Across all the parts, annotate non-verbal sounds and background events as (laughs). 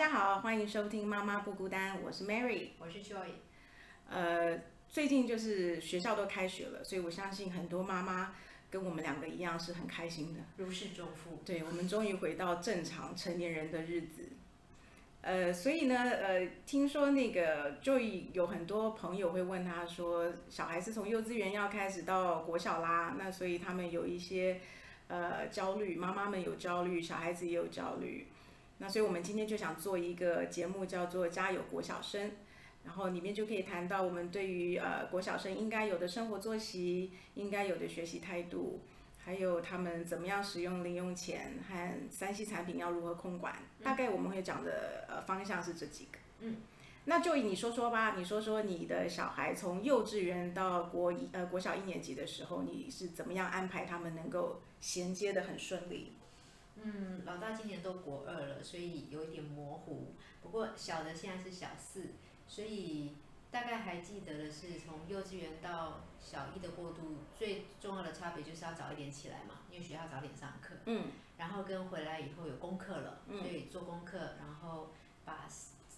大家好，欢迎收听《妈妈不孤单》，我是 Mary。我是 Joy。呃，最近就是学校都开学了，所以我相信很多妈妈跟我们两个一样是很开心的。如释重负。对，我们终于回到正常成年人的日子。呃，所以呢，呃，听说那个 Joy 有很多朋友会问他说，小孩子从幼稚园要开始到国小啦，那所以他们有一些呃焦虑，妈妈们有焦虑，小孩子也有焦虑。那所以我们今天就想做一个节目，叫做《家有国小生》，然后里面就可以谈到我们对于呃国小生应该有的生活作息，应该有的学习态度，还有他们怎么样使用零用钱和三 C 产品要如何控管。大概我们会讲的呃方向是这几个。嗯，那就以你说说吧，你说说你的小孩从幼稚园到国一呃国小一年级的时候，你是怎么样安排他们能够衔接的很顺利？嗯，老大今年都国二了，所以有一点模糊。不过小的现在是小四，所以大概还记得的是，从幼稚园到小一的过渡，最重要的差别就是要早一点起来嘛，因为学校早点上课。嗯。然后跟回来以后有功课了，嗯对，做功课，然后把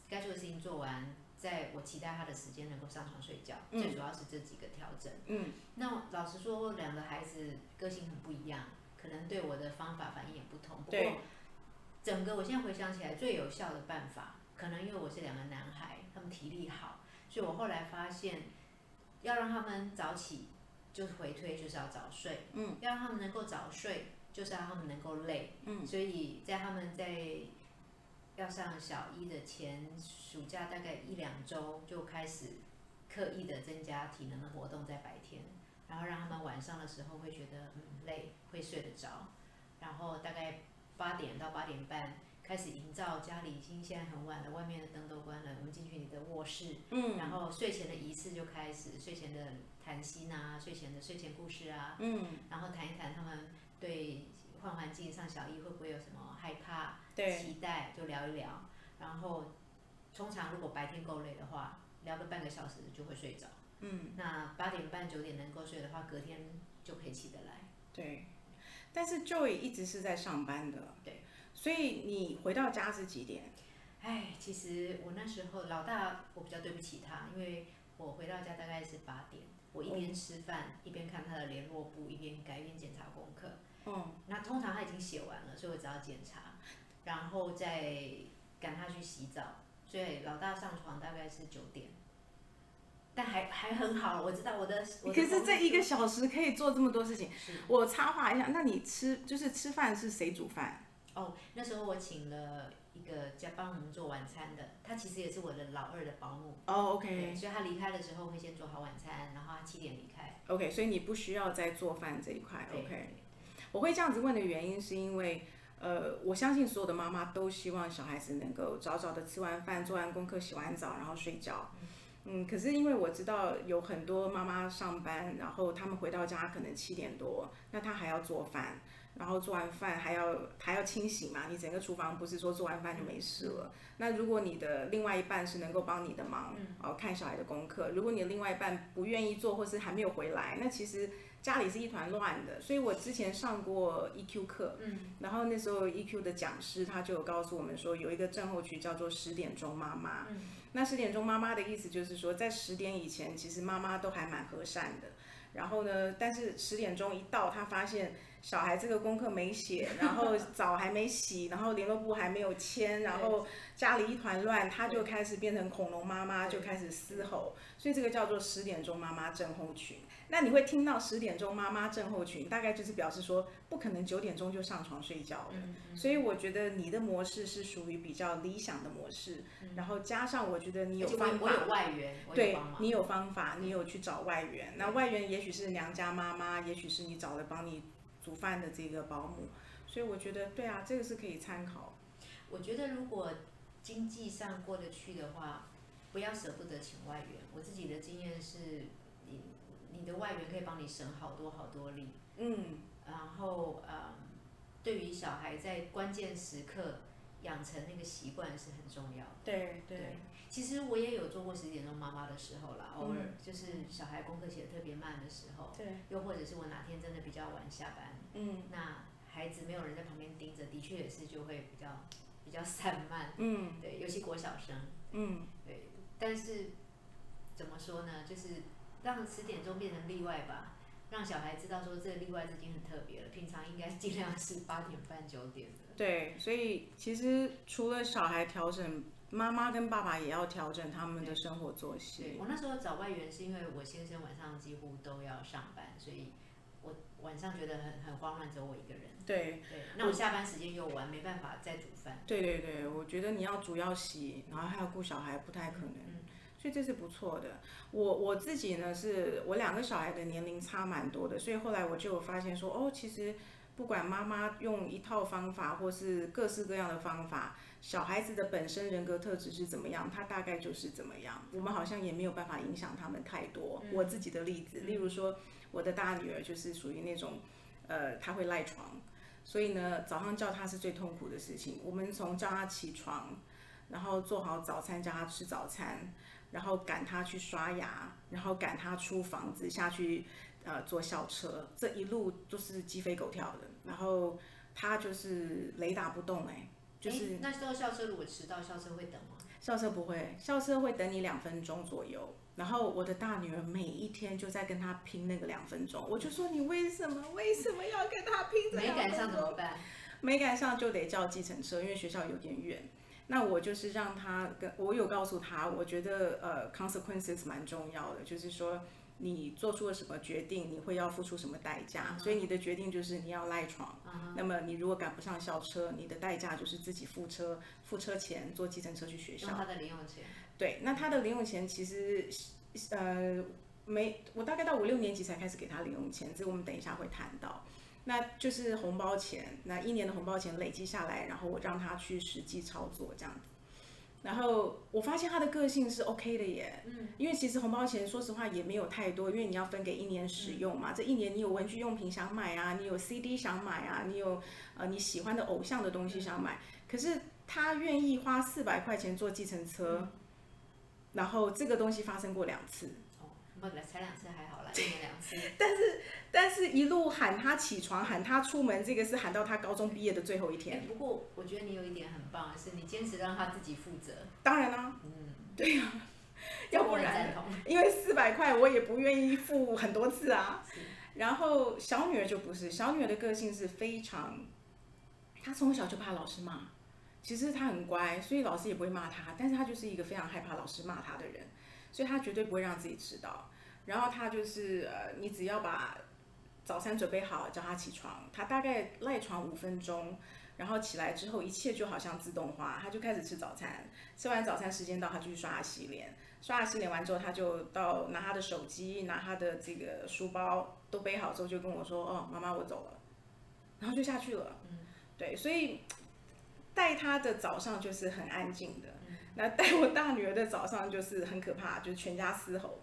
该做的事情做完，在我期待他的时间能够上床睡觉。嗯最主要是这几个调整。嗯那老实说，两个孩子个性很不一样，可能对我的方法反应也不同。不过，整个我现在回想起来，最有效的办法，可能因为我是两个男孩，他们体力好，所以我后来发现，要让他们早起，就是回推就是要早睡，嗯，要让他们能够早睡，就是要他们能够累，嗯所以在他们在要上小一的前暑假大概一两周就开始刻意的增加体能的活动在白天，然后让他们晚上的时候会觉得嗯累，会睡得着，然后大概八点到八点半开始营造家里已经现在很晚了，外面的灯都关了，我们进去你的卧室，嗯然后睡前的仪式就开始，睡前的谈心啊，睡前的睡前故事啊，嗯，然后谈一谈他们对换环境上小一会不会有什么害怕、对，期待，就聊一聊。然后通常如果白天够累的话，聊个半个小时就会睡着。嗯那八点半九点能够睡的话，隔天就可以起得来。对。但是 Joy 一直是在上班的，对，所以你回到家是几点？哎，其实我那时候老大，我比较对不起他，因为我回到家大概是八点，我一边吃饭、一边看他的联络簿，一边改一边检查功课。嗯那通常他已经写完了，所以我只要检查，然后再赶他去洗澡。所以老大上床大概是九点，但还还很好，我知道我的。我的可是这一个小时可以做这么多事情。我插话一下，那你吃就是吃饭是谁煮饭？哦，那时候我请了一个家帮我们做晚餐的，他其实也是我的老二的保姆。哦，，OK 所以他离开的时候会先做好晚餐，然后他七点离开。OK，所以你不需要再做饭这一块，OK。我会这样子问的原因是因为，呃，我相信所有的妈妈都希望小孩子能够早早的吃完饭、做完功课、洗完澡，然后睡觉。嗯，可是因为我知道有很多妈妈上班，然后他们回到家可能七点多，那她还要做饭，然后做完饭还要还要清洗嘛，你整个厨房不是说做完饭就没事了。那如果你的另外一半是能够帮你的忙，哦，看小孩的功课，如果你的另外一半不愿意做或是还没有回来，那其实家里是一团乱的。所以我之前上过 EQ 课，嗯，然后那时候 EQ 的讲师他就有告诉我们说，有一个症候群叫做十点钟妈妈。嗯那十点钟妈妈的意思就是说，在十点以前，其实妈妈都还蛮和善的。然后呢，但是十点钟一到，她发现小孩这个功课没写，然后 (laughs) 澡还没洗，然后联络簿还没有签，然后家里一团乱，她就开始变成恐龙妈妈，就开始嘶吼。所以这个叫做十点钟妈妈症候群。那你会听到十点钟妈妈症候群，大概就是表示说，不可能九点钟就上床睡觉的。嗯所以我觉得你的模式是属于比较理想的模式，然后加上我觉得你有方法我有法，外援，对。你有方法，你有去找外援。那外援也许是娘家妈妈，也许是你找了帮你煮饭的这个保姆，所以我觉得对啊，这个是可以参考。我觉得如果经济上过得去的话，不要舍不得请外援。我自己的经验是，你你的外援可以帮你省好多好多力。嗯。然后，呃，对于小孩在关键时刻养成那个习惯是很重要的。对对。对，其实我也有做过十点钟妈妈的时候啦，偶尔嗯就是小孩功课写的特别慢的时候，对，又或者是我哪天真的比较晚下班，嗯。那孩子没有人在旁边盯着，的确也是就会比较比较散漫，嗯。对，尤其国小生，嗯，对，但是怎么说呢？就是让十点钟变成例外吧，让小孩知道说这个例外已经很特别了，平常应该尽量是八点半九点的。对，所以其实除了小孩调整，妈妈跟爸爸也要调整他们的生活作对息。我那时候找外援是因为我先生晚上几乎都要上班，所以我晚上觉得很很慌乱，只有我一个人。对，对，那我下班时间又晚，没办法再煮饭。对对对，我觉得你要煮要洗，然后还要顾小孩，不太可能。嗯所以这是不错的。我我自己呢，是我两个小孩的年龄差蛮多的，所以后来我就发现说，哦，其实不管妈妈用一套方法，或是各式各样的方法，小孩子的本身人格特质是怎么样，他大概就是怎么样。我们好像也没有办法影响他们太多。我自己的例子，例如说，我的大女儿就是属于那种，呃，她会赖床。所以呢，早上叫她是最痛苦的事情。我们从叫她起床，然后做好早餐，叫她吃早餐，然后赶他去刷牙，然后赶他出房子下去，呃，坐校车，这一路都是鸡飞狗跳的。然后他就是雷打不动、哎，就是诶那时候校车如果迟到，校车会等吗？校车不会，校车会等你两分钟左右。然后我的大女儿每一天就在跟他拼那个两分钟，我就说你为什么为什么要跟他拼这没两分钟？赶上怎么办？没赶上就得叫计程车，因为学校有点远。那我就是让他跟我有告诉他，我觉得呃 consequences 蛮重要的，就是说你做出了什么决定，你会要付出什么代价。所以你的决定就是你要赖床。那么你如果赶不上校车，你的代价就是自己付车付车钱，坐计程车去学校用。他的零用钱。对，那他的零用钱其实呃没，我大概到五六年级才开始给他零用钱，这个我们等一下会谈到。那就是红包钱，那一年的红包钱累积下来，然后我让他去实际操作这样子。然后我发现他的个性是 OK 的耶，嗯，因为其实红包钱说实话也没有太多，因为你要分给一年使用嘛。这一年你有文具用品想买啊，你有 CD 想买啊，你有呃你喜欢的偶像的东西想买，可是他愿意花四百块钱坐计程车，然后这个东西发生过两次，哦，不，才两次还好啦，一年两次。(laughs) 但是但是一路喊他起床，喊他出门，这个是喊到他高中毕业的最后一哎天。不过我觉得你有一点很棒的是，你坚持让他自己负责。当然啦、嗯，(laughs) 对呀、要不然。因为四百块我也不愿意付很多次啊。然后小女儿就不是，小女儿的个性是非常，她从小就怕老师骂，其实她很乖，所以老师也不会骂她，但是她就是一个非常害怕老师骂她的人，所以她绝对不会让自己迟到。然后他就是呃，你只要把早餐准备好，叫他起床，他大概赖床五分钟。然后起来之后，一切就好像自动化，他就开始吃早餐。吃完早餐时间到，他就去刷牙洗脸。刷牙洗脸完之后，他就到拿他的手机，拿他的这个书包都背好之后，就跟我说：“哦，妈妈，我走了。”然后就下去了。嗯，对，所以带他的早上就是很安静的。嗯那带我大女儿的早上就是很可怕，就是全家嘶吼。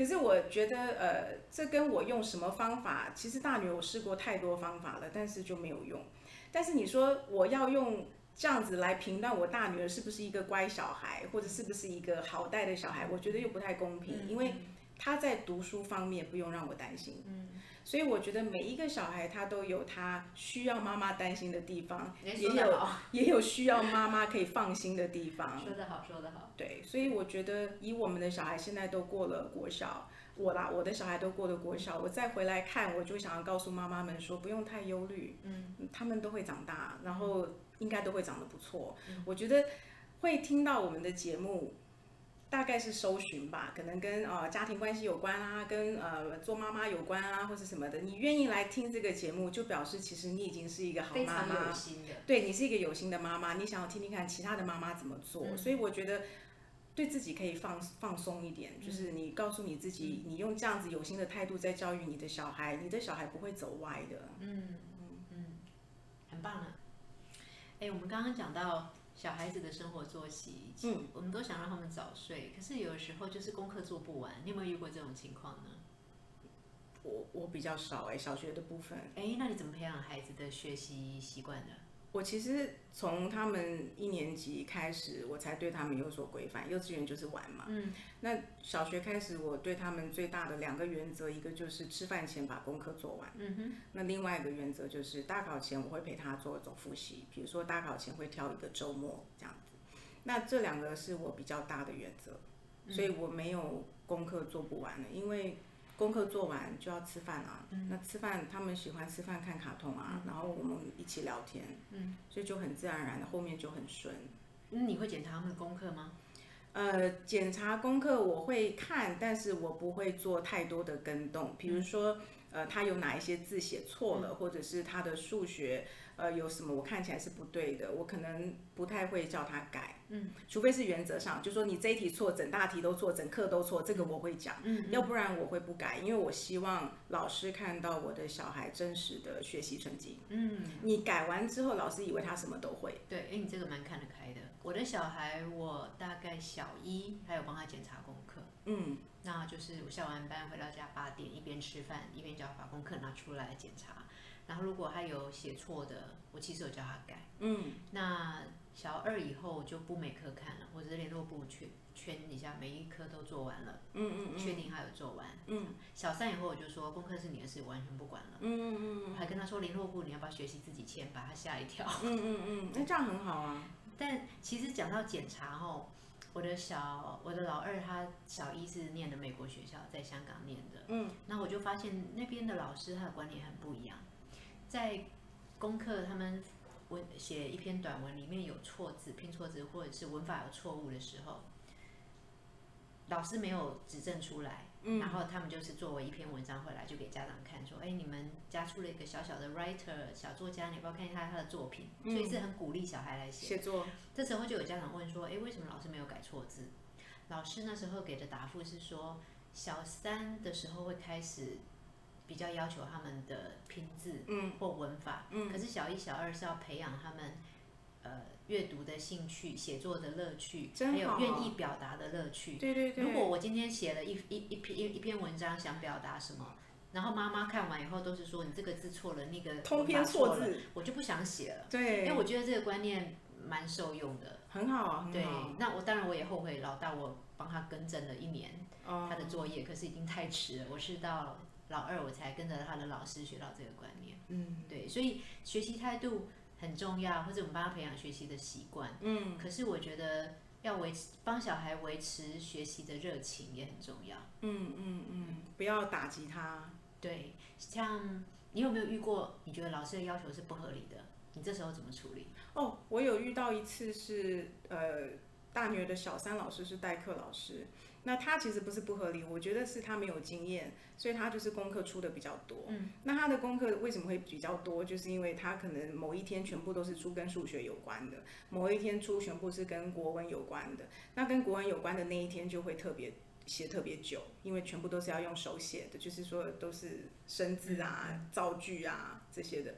可是我觉得，呃，这跟我用什么方法，其实大女儿我试过太多方法了，但是就没有用。但是你说我要用这样子来评断我大女儿是不是一个乖小孩，或者是不是一个好带的小孩，我觉得又不太公平，因为她在读书方面不用让我担心。嗯，所以我觉得每一个小孩他都有他需要妈妈担心的地方，哎也有也有需要妈妈可以放心的地方。说得好，说得好。对，所以我觉得以我们的小孩现在都过了国小，我啦，我的小孩都过了国小，我再回来看，我就想要告诉妈妈们说，不用太忧虑，嗯，他们都会长大，然后应该都会长得不错。嗯我觉得会听到我们的节目。大概是搜寻吧，可能跟呃家庭关系有关啊，跟呃做妈妈有关啊，或者什么的。你愿意来听这个节目，就表示其实你已经是一个好妈妈有，心的。对你是一个有心的妈妈，你想要听听看其他的妈妈怎么做，嗯所以我觉得对自己可以放放松一点，就是你告诉你自己，你用这样子有心的态度在教育你的小孩，你的小孩不会走歪的。嗯嗯嗯，很棒啊。哎，我们刚刚讲到小孩子的生活作息，嗯，我们都想让他们早睡，可是有时候就是功课做不完。你有没有遇过这种情况呢？我我比较少哎、小学的部分，哎，那你怎么培养孩子的学习习惯的？我其实从他们一年级开始，我才对他们有所规范。幼稚园就是玩嘛。嗯。那小学开始，我对他们最大的两个原则，一个就是吃饭前把功课做完。嗯哼。那另外一个原则就是大考前我会陪他做总复习，比如说大考前会挑一个周末这样子。那这两个是我比较大的原则，所以我没有功课做不完的，因为。功课做完就要吃饭啊，那吃饭他们喜欢吃饭看卡通啊，然后我们一起聊天，嗯。所以就很自然而然的后面就很顺。那你会检查他们的功课吗？呃，检查功课我会看，但是我不会做太多的跟动，比如说呃他有哪一些字写错了，或者是他的数学。呃，有什么我看起来是不对的，我可能不太会叫他改，嗯，除非是原则上，就说你这一题错，整大题都错，整课都错，这个我会讲，嗯，要不然我会不改，因为我希望老师看到我的小孩真实的学习成绩，嗯，你改完之后，老师以为他什么都会，对，哎，你这个蛮看得开的。我的小孩，我大概小一还有帮他检查功课，嗯，那就是我下完班回到家八点，一边吃饭一边叫他把功课拿出来检查。然后如果他有写错的，我其实有叫他改。嗯，那小二以后就不每科看了，或者是联络部圈圈一下，每一科都做完了。嗯嗯嗯，确定他有做完。嗯，小三以后我就说功课是你的事，完全不管了。嗯嗯嗯，还跟他说联络部你要不要学习自己签，把他吓一跳。嗯嗯嗯，那这样很好啊。但其实讲到检查后，我的小我的老二他小一是念的美国学校，在香港念的。嗯，那我就发现那边的老师他的观念很不一样。在功课，他们文写一篇短文，里面有错字、拼错字，或者是文法有错误的时候，老师没有指正出来，然后他们就是作为一篇文章回来，就给家长看，说：“哎，你们家出了一个小小的 writer 小作家，你要不要看一下他的作品？”所以是很鼓励小孩来写写作。这时候就有家长问说：“哎，为什么老师没有改错字？”老师那时候给的答复是说：“小三的时候会开始。”比较要求他们的拼字或文法，可是小一、小二是要培养他们呃阅读的兴趣、写作的乐趣，还有愿意表达的乐趣。对对对。如果我今天写了一一一篇一一篇文章，想表达什么，然后妈妈看完以后都是说你这个字错了，那个通篇错字，我就不想写了。对。因为我觉得这个观念蛮受用的。很好啊，对。那我当然我也后悔，老大我帮他更正了一年他的作业，可是已经太迟了。我是到。老二，我才跟着他的老师学到这个观念。嗯，对，所以学习态度很重要，或者我们帮他培养学习的习惯。嗯，可是我觉得要维持帮小孩维持学习的热情也很重要。嗯嗯嗯，不要打击他。对，像你有没有遇过你觉得老师的要求是不合理的？你这时候怎么处理？哦，我有遇到一次是呃，大女儿的小三老师是代课老师。那他其实不是不合理，我觉得是他没有经验，所以他就是功课出的比较多。嗯，那他的功课为什么会比较多？就是因为他可能某一天全部都是出跟数学有关的，某一天出全部是跟国文有关的。那跟国文有关的那一天就会特别写特别久，因为全部都是要用手写的，就是说都是生字啊、造句啊这些的。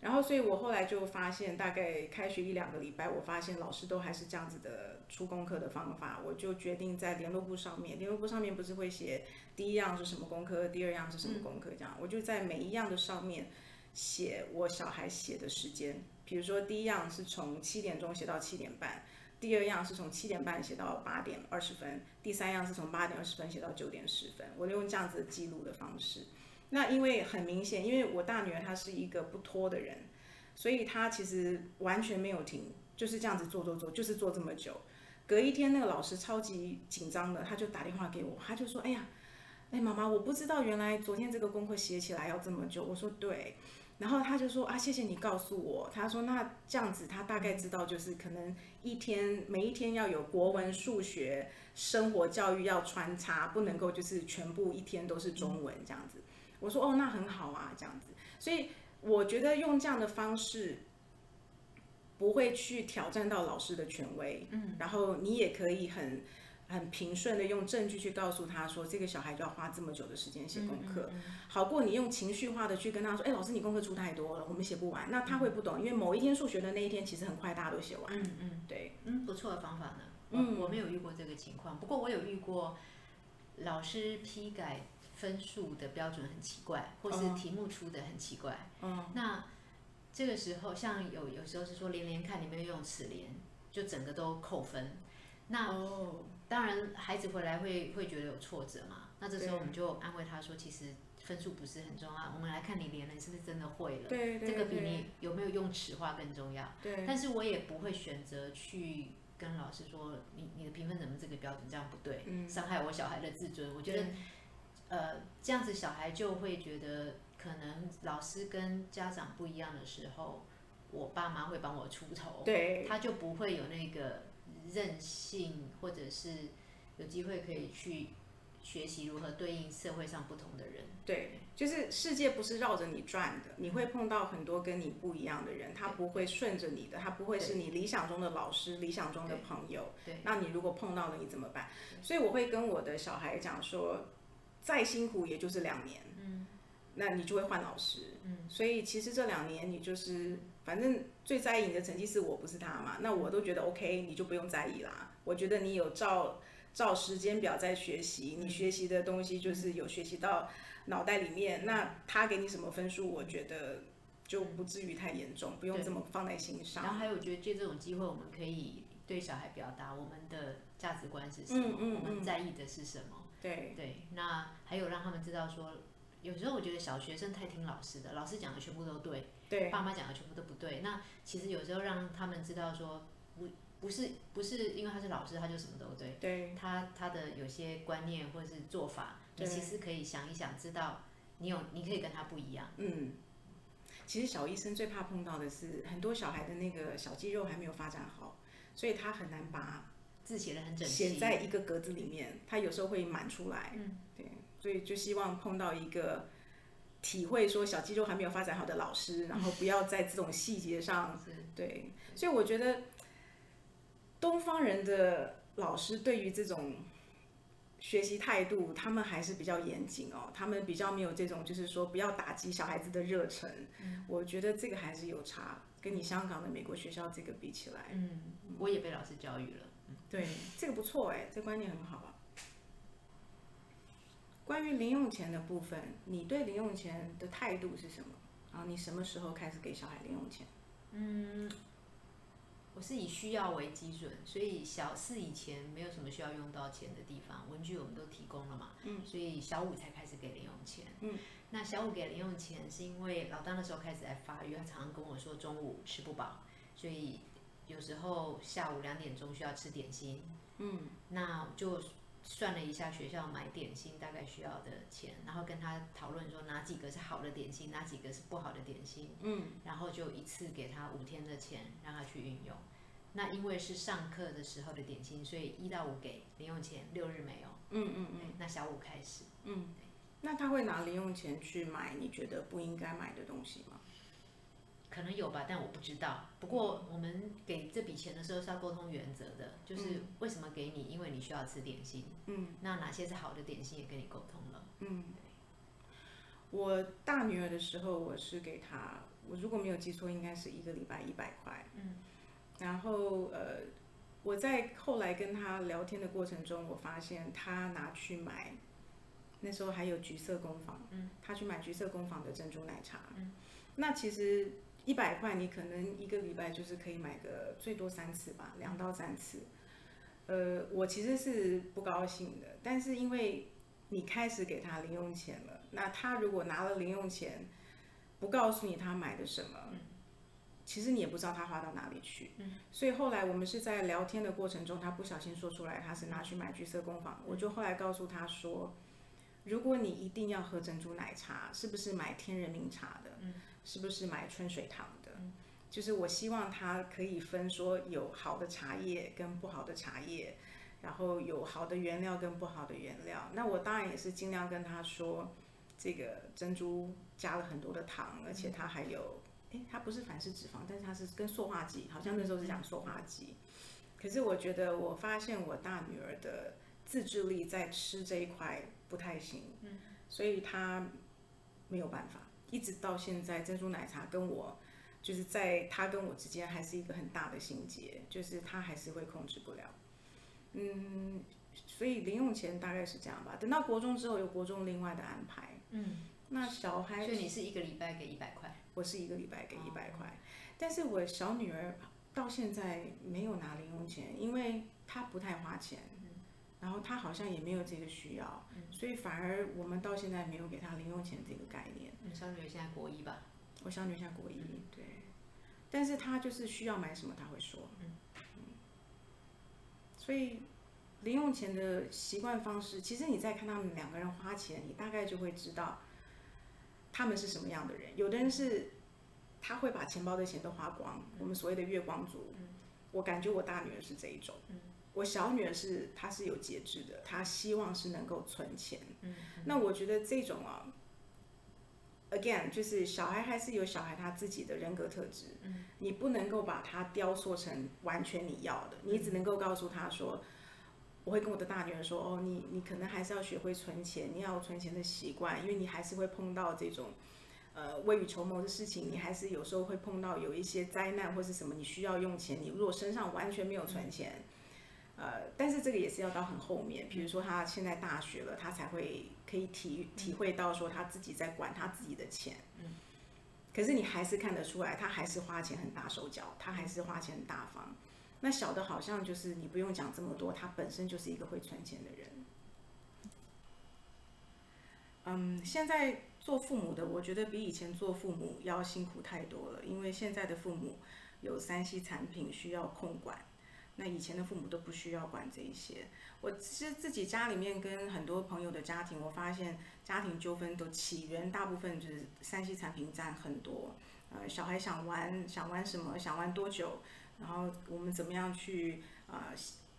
然后，所以我后来就发现，大概开学一两个礼拜，我发现老师都还是这样子的出功课的方法，我就决定在联络簿上面，联络簿上面不是会写第一样是什么功课，第二样是什么功课这样，我就在每一样的上面写我小孩写的时间，比如说第一样是从七点钟写到七点半，第二样是从七点半写到八点二十分，第三样是从八点二十分写到九点十分，我用这样子记录的方式。那因为很明显，因为我大女儿她是一个不拖的人，所以她其实完全没有停，就是这样子做做做，就是做这么久。隔一天，那个老师超级紧张的，他就打电话给我，他就说：“哎呀，哎妈妈，我不知道原来昨天这个功课写起来要这么久。”我说：“对。”然后他就说：“啊，谢谢你告诉我。”他说：“那这样子，他大概知道就是可能一天每一天要有国文、数学、生活教育要穿插，不能够就是全部一天都是中文这样子。”我说哦，那很好啊，这样子，所以我觉得用这样的方式不会去挑战到老师的权威，嗯，然后你也可以很很平顺的用证据去告诉他说，这个小孩就要花这么久的时间写功课，好过你用情绪化的去跟他说，哎，老师你功课出太多了，我们写不完，那他会不懂，因为某一天数学的那一天其实很快，大家都写完，嗯嗯，对，嗯，不错的方法呢，嗯，我没有遇过这个情况，不过我有遇过老师批改。分数的标准很奇怪，或是题目出的很奇怪。嗯，那这个时候像有有时候是说连连看，你没有用齿连，就整个都扣分。那哦，当然孩子回来会会觉得有挫折嘛，那这时候我们就安慰他说，其实分数不是很重要，我们来看你连了，你是不是真的会了？对对这个比你有没有用齿化更重要。对，但是我也不会选择去跟老师说，你你的评分怎么这个标准这样不对，嗯伤害我小孩的自尊。我觉得，呃，这样子小孩就会觉得，可能老师跟家长不一样的时候，我爸妈会帮我出头，对他就不会有那个任性，或者是有机会可以去学习如何对应社会上不同的人。对，就是世界不是绕着你转的，你会碰到很多跟你不一样的人，他不会顺着你的，他不会是你理想中的老师、理想中的朋友。对，那你如果碰到了，你怎么办？所以我会跟我的小孩讲说，再辛苦也就是两年，嗯，那你就会换老师。嗯，所以其实这两年你就是，反正最在意你的成绩是我不是他嘛，那我都觉得 OK，你就不用在意啦。我觉得你有照照时间表在学习，你学习的东西就是有学习到脑袋里面，那他给你什么分数，我觉得就不至于太严重，不用这么放在心上然后。还有，我觉得借这种机会，我们可以对小孩表达我们的价值观是什么，嗯嗯我们嗯在意的是什么。对对，那还有让他们知道说，有时候我觉得小学生太听老师的，老师讲的全部都对，对爸妈讲的全部都不对。那其实有时候让他们知道说，不不是不是因为他是老师他就什么都对，对他他的有些观念或者是做法，你其实可以想一想，知道你有你可以跟他不一样。嗯。其实小医生最怕碰到的是很多小孩的那个小肌肉还没有发展好，所以他很难把字写的很整齐，写在一个格子里面，他有时候会满出来。嗯，对，所以就希望碰到一个体会说小肌肉还没有发展好的老师，然后不要在这种细节上，(laughs) 是对，所以我觉得东方人的老师对于这种学习态度，他们还是比较严谨哦，他们比较没有这种就是说不要打击小孩子的热忱。嗯我觉得这个还是有差，跟你香港的美国学校这个比起来。嗯，我也被老师教育了。对，这个不错哎，这观念很好啊。关于零用钱的部分，你对零用钱的态度是什么？然后你什么时候开始给小孩零用钱？嗯我是以需要为基准，所以小四以前没有什么需要用到钱的地方，文具我们都提供了嘛，嗯，所以小五才开始给零用钱，嗯，那小五给零用钱是因为老大那时候开始在发育，他常常跟我说中午吃不饱，所以有时候下午两点钟需要吃点心，嗯，那就算了一下学校买点心大概需要的钱，然后跟他讨论说哪几个是好的点心，哪几个是不好的点心，嗯，然后就一次给他五天的钱让他去运用。那因为是上课的时候的点心，所以一到五给零用钱，六日没有。嗯嗯嗯那小五开始，嗯，那他会拿零用钱去买你觉得不应该买的东西吗？可能有吧，但我不知道。不过我们给这笔钱的时候是要沟通原则的，就是为什么给你？因为你需要吃点心。嗯那哪些是好的点心也跟你沟通了。嗯，我大女儿的时候，我是给她，我如果没有记错，应该是一个礼拜一百块。嗯，然后呃，我在后来跟她聊天的过程中，我发现她拿去买，那时候还有橘色工坊，嗯，她去买橘色工坊的珍珠奶茶，嗯，那其实一百块你可能一个礼拜就是可以买个最多三次吧，两到三次。呃，我其实是不高兴的，但是因为你开始给他零用钱了，那他如果拿了零用钱，不告诉你他买的什么，其实你也不知道他花到哪里去。所以后来我们是在聊天的过程中，他不小心说出来他是拿去买橘色工坊，我就后来告诉他说，如果你一定要喝珍珠奶茶，是不是买天人茗茶的？是不是买春水堂的？就是我希望他可以分说有好的茶叶跟不好的茶叶，然后有好的原料跟不好的原料。那我当然也是尽量跟他说，这个珍珠加了很多的糖，而且它还有，诶，它不是反式脂肪，但是它是跟塑化剂，好像那时候是讲塑化剂。可是我觉得我发现我大女儿的自制力在吃这一块不太行，所以她没有办法，一直到现在珍珠奶茶跟我。就是在他跟我之间还是一个很大的心结，就是他还是会控制不了，嗯，所以零用钱大概是这样吧。等到国中之后有国中另外的安排，嗯，那小孩所以你是一个礼拜给一百块？我是一个礼拜给一百块，但是我小女儿到现在没有拿零用钱，因为她不太花钱，然后他好像也没有这个需要，所以反而我们到现在没有给他零用钱这个概念。你小女儿现在国一吧？我小女儿现在国一，对，但是他就是需要买什么，他会说，嗯，所以零用钱的习惯方式，其实你在看他们两个人花钱，你大概就会知道他们是什么样的人。有的人是他会把钱包的钱都花光，我们所谓的月光族。我感觉我大女儿是这一种，我小女儿是她是有节制的，她希望是能够存钱。那我觉得这种啊。Again，就是小孩还是有小孩他自己的人格特质，你不能够把它雕塑成完全你要的，你只能够告诉他说，我会跟我的大女儿说，哦，你你可能还是要学会存钱，你要有存钱的习惯，因为你还是会碰到这种，呃，未雨绸缪的事情，你还是有时候会碰到有一些灾难或是什么，你需要用钱，你如果身上完全没有存钱。呃，但是这个也是要到很后面，比如说他现在大学了，他才会可以体体会到说他自己在管他自己的钱。嗯。可是你还是看得出来，他还是花钱很大手脚，他还是花钱很大方。那小的好像就是你不用讲这么多，他本身就是一个会存钱的人。嗯，现在做父母的，我觉得比以前做父母要辛苦太多了，因为现在的父母有三 C 产品需要控管。那以前的父母都不需要管这一些。我其实自己家里面跟很多朋友的家庭，我发现家庭纠纷都起源大部分就是三 C 产品占很多。呃，小孩想玩想玩什么，想玩多久，然后我们怎么样去呃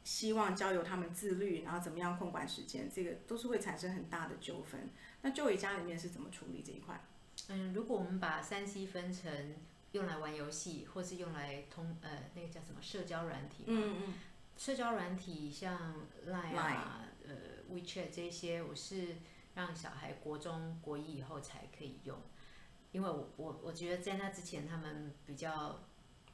希望交由他们自律，然后怎么样控管时间，这个都是会产生很大的纠纷。那就伟家里面是怎么处理这一块？嗯，如果我们把三 C 分成。用来玩游戏，或是用来通呃那个叫什么社交软体嗯嗯。社交软体像 Line 啊、呃 WeChat 这些，我是让小孩国中国一以后才可以用，因为我我我觉得在那之前他们比较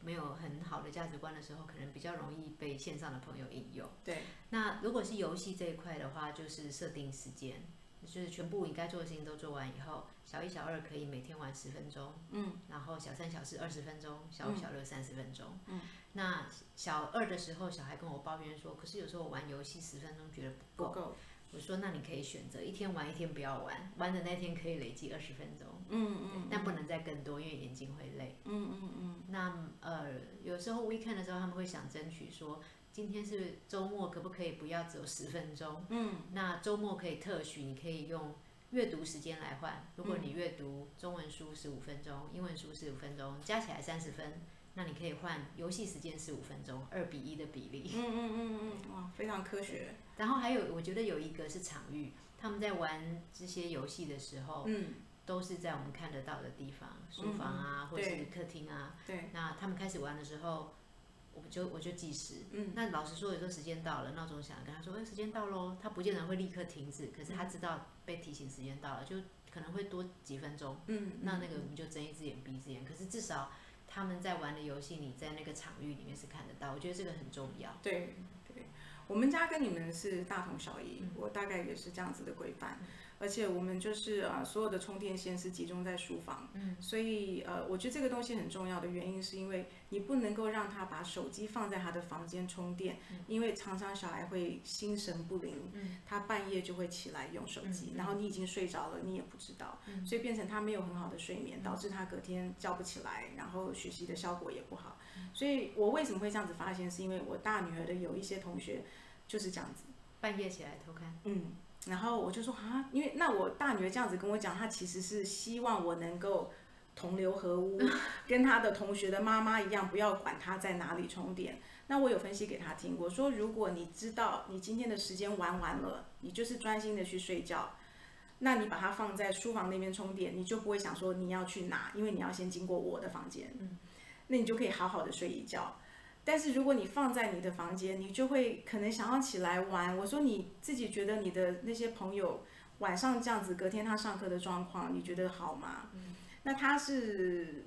没有很好的价值观的时候，可能比较容易被线上的朋友引诱。对。那如果是游戏这一块的话，就是设定时间。就是全部你该做的事情都做完以后，小一、小二可以每天玩十分钟，嗯，然后小三、小四二十分钟，小五、小六三十分钟，嗯，那小二的时候，小孩跟我抱怨说，可是有时候我玩游戏十分钟觉得不够，我说那你可以选择一天玩一天不要玩，玩的那天可以累积二十分钟，嗯嗯，但不能再更多，因为眼睛会累，嗯嗯嗯，那呃有时候 weekend 的时候他们会想争取说。今天是周末，可不可以不要只有十分钟？嗯，那周末可以特许，你可以用阅读时间来换。如果你阅读中文书十五分钟，英文书十五分钟，加起来三十分，那你可以换游戏时间十五分钟，二比一的比例。嗯嗯嗯嗯，哇，非常科学。然后还有，我觉得有一个是场域，他们在玩这些游戏的时候，嗯，都是在我们看得到的地方，书房啊，或者是客厅啊。对。那他们开始玩的时候。我就我就计时，嗯，那老实说，有时候时间到了，闹钟响，跟他说，哎，时间到喽，他不见得会立刻停止，可是他知道被提醒时间到了，就可能会多几分钟，嗯，那那个我们就睁一只眼闭一只眼，可是至少他们在玩的游戏，你在那个场域里面是看得到，我觉得这个很重要。对对，我们家跟你们是大同小异，我大概也是这样子的规范。而且我们就是啊，所有的充电线是集中在书房，嗯，所以呃，我觉得这个东西很重要的原因是因为你不能够让他把手机放在他的房间充电，因为常常小孩会心神不宁，嗯，他半夜就会起来用手机，然后。你已经睡着了，你也不知道，所以变成他没有很好的睡眠，导致他隔天叫不起来，然后学习的效果也不好。所以我为什么会这样子发现，是因为我大女儿的有一些同学就是这样子，半夜起来偷看，嗯。然后我就说啊，因为那我大女儿这样子跟我讲，她其实是希望我能够同流合污，(laughs) 跟她的同学的妈妈一样，不要管她在哪里充电。那我有分析给她听，我说如果你知道你今天的时间玩完了，你就是专心的去睡觉，那你把它放在书房那边充电，你就不会想说你要去哪，因为你要先经过我的房间，嗯那你就可以好好的睡一觉。但是如果你放在你的房间，你就会可能想要起来玩。我说你自己觉得你的那些朋友晚上这样子，隔天他上课的状况，你觉得好吗？那他是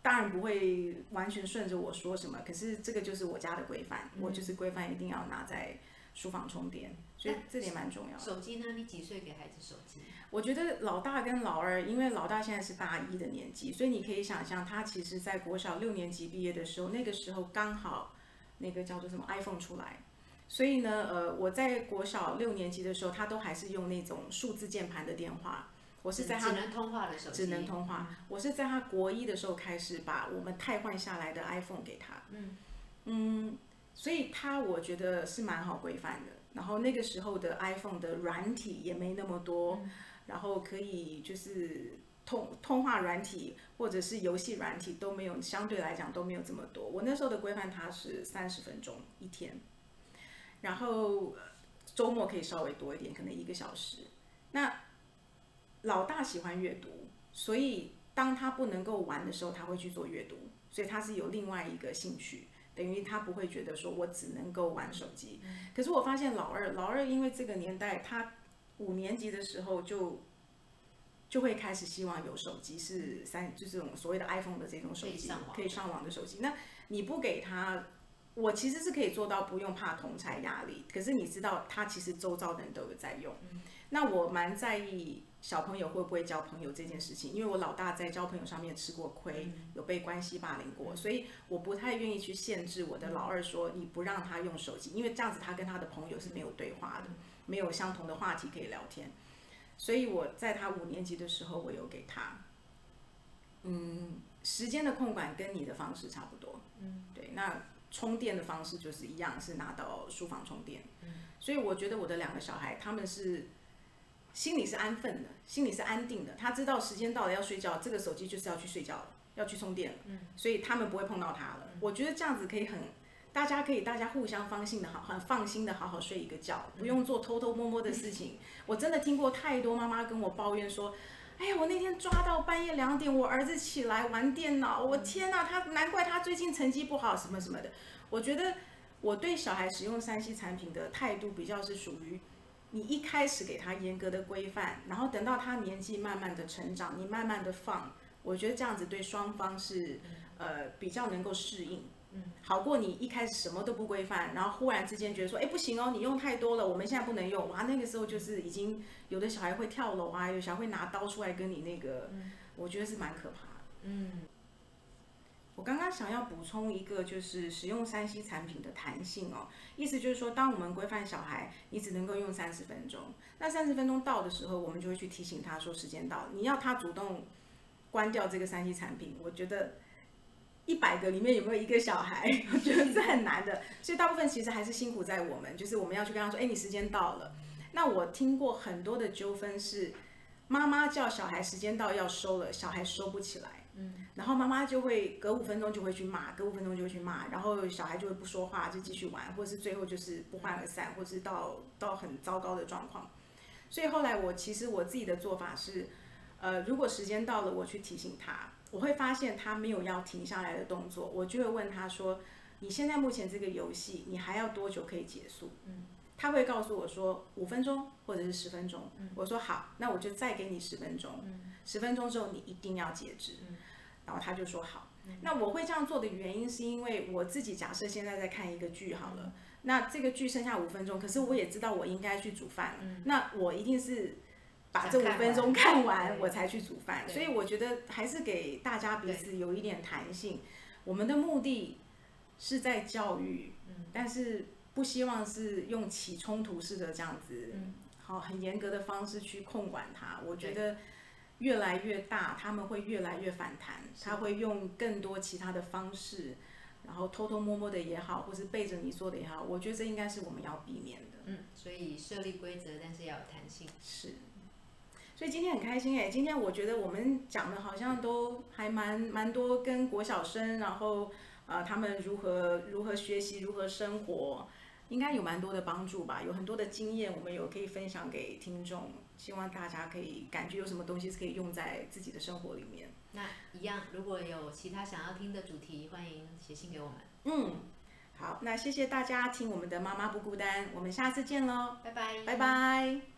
当然不会完全顺着我说什么，可是这个就是我家的规范，我就是规范一定要拿在书房充电，所以这点蛮重要的。手机呢？你几岁给孩子手机？我觉得老大跟老二，因为老大现在是大一的年纪，所以你可以想象，他其实在国小六年级毕业的时候，那个时候刚好那个叫做什么 iPhone 出来，所以呢，呃，我在国小六年级的时候，他都还是用那种数字键盘的电话。我是在他只能通话的手机，只能通话。我是在他国一的时候开始把我们汰换下来的 iPhone 给他。嗯嗯，所以他我觉得是蛮好规范的。然后那个时候的 iPhone 的软体也没那么多。然后可以就是通通话软体或者是游戏软体都没有，相对来讲都没有这么多。我那时候的规范它是三十分钟一天，然后周末可以稍微多一点，可能一个小时。那老大喜欢阅读，所以当他不能够玩的时候，他会去做阅读，所以他是有另外一个兴趣，等于他不会觉得说我只能够玩手机。可是我发现老二，老二因为这个年代他。五年级的时候就就会开始希望有手机，是三就这种所谓的 iPhone 的这种手机，可以上网的手机。那你不给他，我其实是可以做到不用怕同才压力。可是你知道，他其实周遭的人都有在用。那我蛮在意小朋友会不会交朋友这件事情，因为我老大在交朋友上面吃过亏，有被关系霸凌过，所以我不太愿意去限制我的老二说你不让他用手机，因为这样子他跟他的朋友是没有对话的。没有相同的话题可以聊天，所以我在他五年级的时候，我有给他，嗯，时间的控管跟你的方式差不多，嗯，对，那充电的方式就是一样，是拿到书房充电，嗯，所以我觉得我的两个小孩他们是心里是安分的，心里是安定的，他知道时间到了要睡觉，这个手机就是要去睡觉了，要去充电了，嗯，所以他们不会碰到它了。我觉得这样子可以很。大家可以，大家互相放心的好，很放心的好好睡一个觉，不用做偷偷摸摸的事情。我真的听过太多妈妈跟我抱怨说，哎呀，我那天抓到半夜两点，我儿子起来玩电脑，我天哪，他难怪他最近成绩不好，什么什么的。我觉得我对小孩使用三 C 产品的态度比较是属于，你一开始给他严格的规范，然后等到他年纪慢慢的成长，你慢慢的放，我觉得这样子对双方是呃比较能够适应。嗯好过你一开始什么都不规范，然后忽然之间觉得说，哎，不行哦，你用太多了，我们现在不能用。哇，那个时候就是已经有的小孩会跳楼啊，有小孩会拿刀出来跟你那个，我觉得是蛮可怕的。嗯，我刚刚想要补充一个，就是使用三 C 产品的弹性哦，意思就是说，当我们规范小孩，你只能够用三十分钟，那三十分钟到的时候，我们就会去提醒他说时间到，你要他主动关掉这个三 C 产品，我觉得。一百个里面有没有一个小孩？(laughs) 我觉得是很难的，所以大部分其实还是辛苦在我们，就是我们要去跟他说：“哎，你时间到了。”那我听过很多的纠纷是，妈妈叫小孩时间到要收了，小孩收不起来，然后妈妈就会隔五分钟就会去骂，隔五分钟就会去骂，然后小孩就会不说话，就继续玩，或者是最后就是不欢而散，或者是到到很糟糕的状况。所以后来我其实我自己的做法是，呃，如果时间到了，我去提醒他。我会发现他没有要停下来的动作，我就会问他说：“你现在目前这个游戏，你还要多久可以结束？”嗯，他会告诉我说：“五分钟或者是十分钟。”嗯，我说好，那我就再给你十分钟。嗯，十分钟之后你一定要截止。嗯，然后他就说好。那我会这样做的原因是因为我自己假设现在在看一个剧好了，那这个剧剩下五分钟，可是我也知道我应该去煮饭了，那我一定是。把这五分钟看完，我才去煮饭。所以我觉得还是给大家彼此有一点弹性。我们的目的是在教育，但是不希望是用起冲突式的这样子，好很严格的方式去控管它。我觉得越来越大，他们会越来越反弹，他会用更多其他的方式，然后偷偷摸摸的也好，或是背着你做的也好，我觉得这应该是我们要避免的。嗯，所以设立规则，但是要有弹性。是。所以今天很开心哎，今天我觉得我们讲的好像都还蛮蛮多，跟国小生，然后呃他们如何如何学习，如何生活，应该有蛮多的帮助吧，有很多的经验，我们有可以分享给听众，希望大家可以感觉有什么东西是可以用在自己的生活里面。那一样，如果有其他想要听的主题，欢迎写信给我们。嗯，好，那谢谢大家听我们的妈妈不孤单，我们下次见喽，拜拜，拜拜。